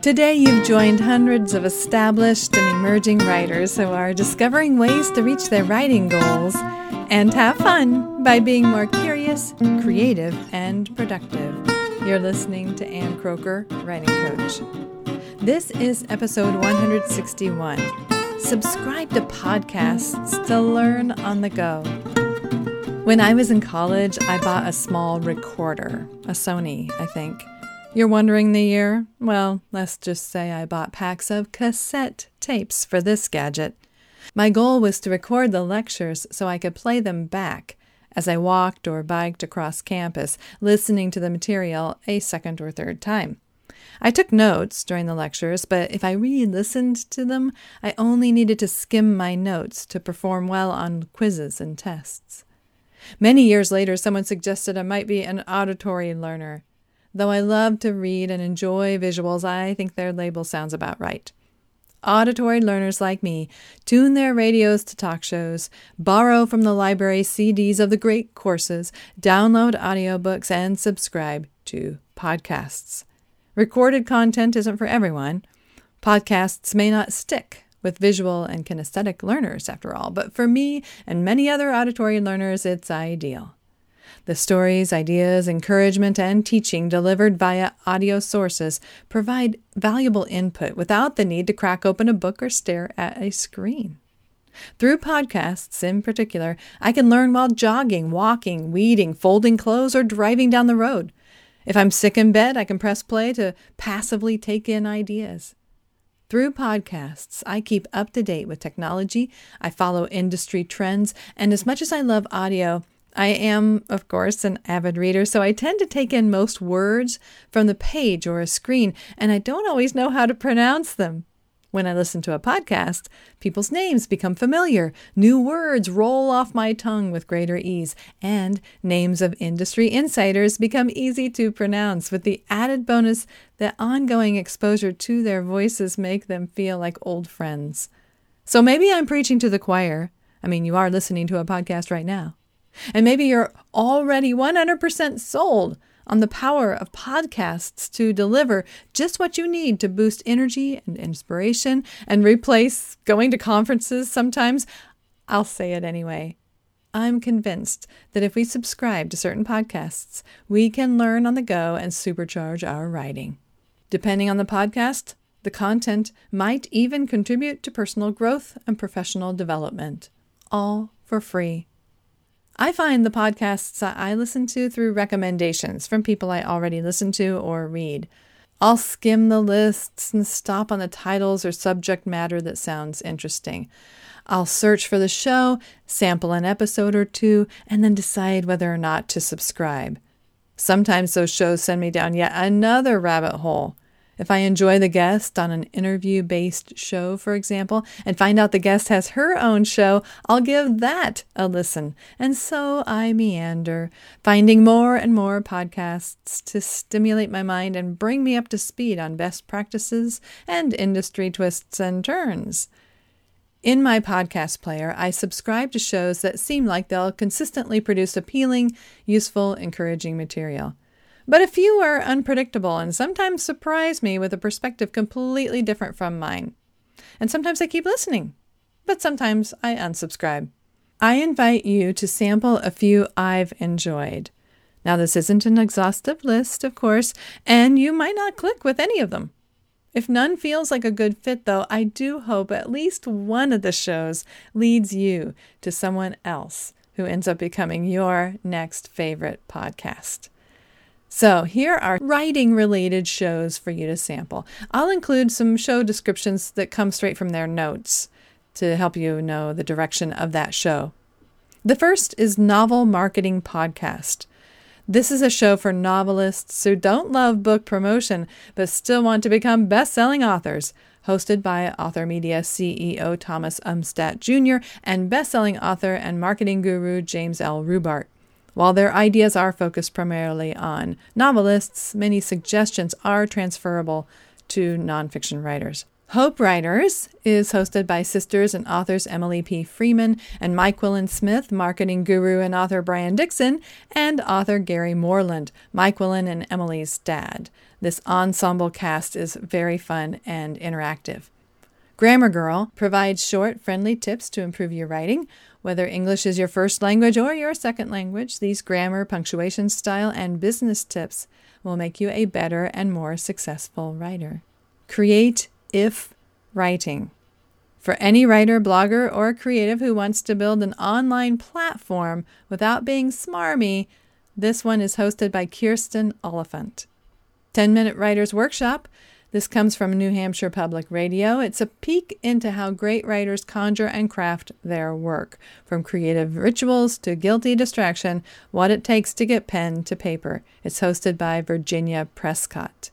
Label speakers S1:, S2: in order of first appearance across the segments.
S1: Today, you've joined hundreds of established and emerging writers who are discovering ways to reach their writing goals and have fun by being more curious, creative, and productive. You're listening to Ann Kroeker, Writing Coach. This is episode 161. Subscribe to podcasts to learn on the go. When I was in college, I bought a small recorder, a Sony, I think. You're wondering the year? Well, let's just say I bought packs of cassette tapes for this gadget. My goal was to record the lectures so I could play them back as I walked or biked across campus, listening to the material a second or third time. I took notes during the lectures, but if I really listened to them, I only needed to skim my notes to perform well on quizzes and tests. Many years later, someone suggested I might be an auditory learner. Though I love to read and enjoy visuals, I think their label sounds about right. Auditory learners like me tune their radios to talk shows, borrow from the library CDs of the great courses, download audiobooks, and subscribe to podcasts. Recorded content isn't for everyone. Podcasts may not stick with visual and kinesthetic learners, after all, but for me and many other auditory learners, it's ideal. The stories, ideas, encouragement, and teaching delivered via audio sources provide valuable input without the need to crack open a book or stare at a screen. Through podcasts, in particular, I can learn while jogging, walking, weeding, folding clothes, or driving down the road. If I'm sick in bed, I can press play to passively take in ideas. Through podcasts, I keep up to date with technology, I follow industry trends, and as much as I love audio, I am, of course, an avid reader, so I tend to take in most words from the page or a screen, and I don't always know how to pronounce them. When I listen to a podcast, people's names become familiar, new words roll off my tongue with greater ease, and names of industry insiders become easy to pronounce, with the added bonus that ongoing exposure to their voices make them feel like old friends. So maybe I'm preaching to the choir. I mean, you are listening to a podcast right now. And maybe you're already 100% sold on the power of podcasts to deliver just what you need to boost energy and inspiration and replace going to conferences sometimes. I'll say it anyway. I'm convinced that if we subscribe to certain podcasts, we can learn on the go and supercharge our writing. Depending on the podcast, the content might even contribute to personal growth and professional development, all for free. I find the podcasts I listen to through recommendations from people I already listen to or read. I'll skim the lists and stop on the titles or subject matter that sounds interesting. I'll search for the show, sample an episode or two, and then decide whether or not to subscribe. Sometimes those shows send me down yet another rabbit hole. If I enjoy the guest on an interview based show, for example, and find out the guest has her own show, I'll give that a listen. And so I meander, finding more and more podcasts to stimulate my mind and bring me up to speed on best practices and industry twists and turns. In my podcast player, I subscribe to shows that seem like they'll consistently produce appealing, useful, encouraging material. But a few are unpredictable and sometimes surprise me with a perspective completely different from mine. And sometimes I keep listening, but sometimes I unsubscribe. I invite you to sample a few I've enjoyed. Now, this isn't an exhaustive list, of course, and you might not click with any of them. If none feels like a good fit, though, I do hope at least one of the shows leads you to someone else who ends up becoming your next favorite podcast. So, here are writing related shows for you to sample. I'll include some show descriptions that come straight from their notes to help you know the direction of that show. The first is Novel Marketing Podcast. This is a show for novelists who don't love book promotion but still want to become best selling authors. Hosted by Author Media CEO Thomas Umstattd Jr. and best selling author and marketing guru James L. Rubart. While their ideas are focused primarily on novelists, many suggestions are transferable to nonfiction writers. Hope Writers is hosted by sisters and authors Emily P. Freeman and Myquillyn Smith, marketing guru and author Brian Dixon, and author Gary Morland, Mike Willen and Emily's dad. This ensemble cast is very fun and interactive. Grammar Girl provides short, friendly tips to improve your writing. Whether English is your first language or your second language, these grammar, punctuation style, and business tips will make you a better and more successful writer. Create if writing. For any writer, blogger, or creative who wants to build an online platform without being smarmy, this one is hosted by Kirsten Oliphant. 10 Minute Writers Workshop. This comes from New Hampshire Public Radio. It's a peek into how great writers conjure and craft their work, from creative rituals to guilty distraction, what it takes to get pen to paper. It's hosted by Virginia Prescott.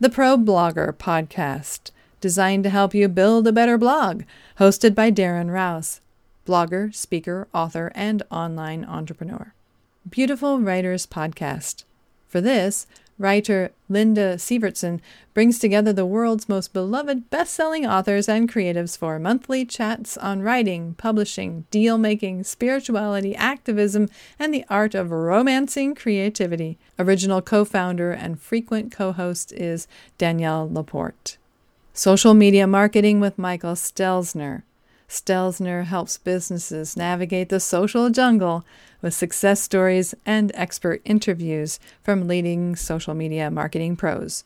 S1: The Pro Blogger Podcast, designed to help you build a better blog, hosted by Darren Rowse, blogger, speaker, author, and online entrepreneur. Beautiful Writers Podcast. For this, writer Linda Sivertsen brings together the world's most beloved best selling authors and creatives for monthly chats on writing, publishing, deal making, spirituality, activism, and the art of romancing creativity. Original co founder and frequent co host is Danielle Laporte. Social media marketing with Michael Stelzner. Stelzner helps businesses navigate the social jungle with success stories and expert interviews from leading social media marketing pros.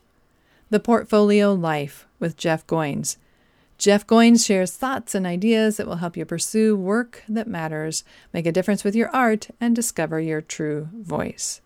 S1: The Portfolio Life with Jeff Goins. Jeff Goins shares thoughts and ideas that will help you pursue work that matters, make a difference with your art, and discover your true voice.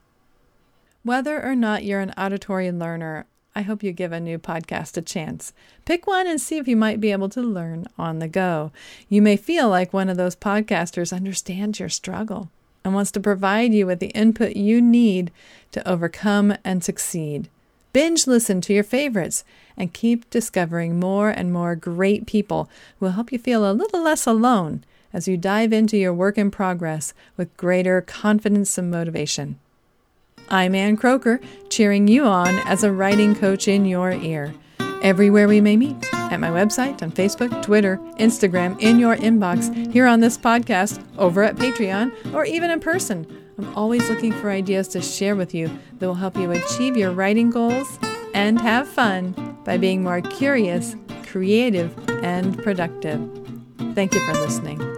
S1: Whether or not you're an auditory learner, I hope you give a new podcast a chance. Pick one and see if you might be able to learn on the go. You may feel like one of those podcasters understands your struggle and wants to provide you with the input you need to overcome and succeed. Binge listen to your favorites and keep discovering more and more great people who will help you feel a little less alone as you dive into your work in progress with greater confidence and motivation. I'm Ann Kroeker, cheering you on as a writing coach in your ear. Everywhere we may meet at my website, on Facebook, Twitter, Instagram, in your inbox, here on this podcast, over at Patreon, or even in person. I'm always looking for ideas to share with you that will help you achieve your writing goals and have fun by being more curious, creative, and productive. Thank you for listening.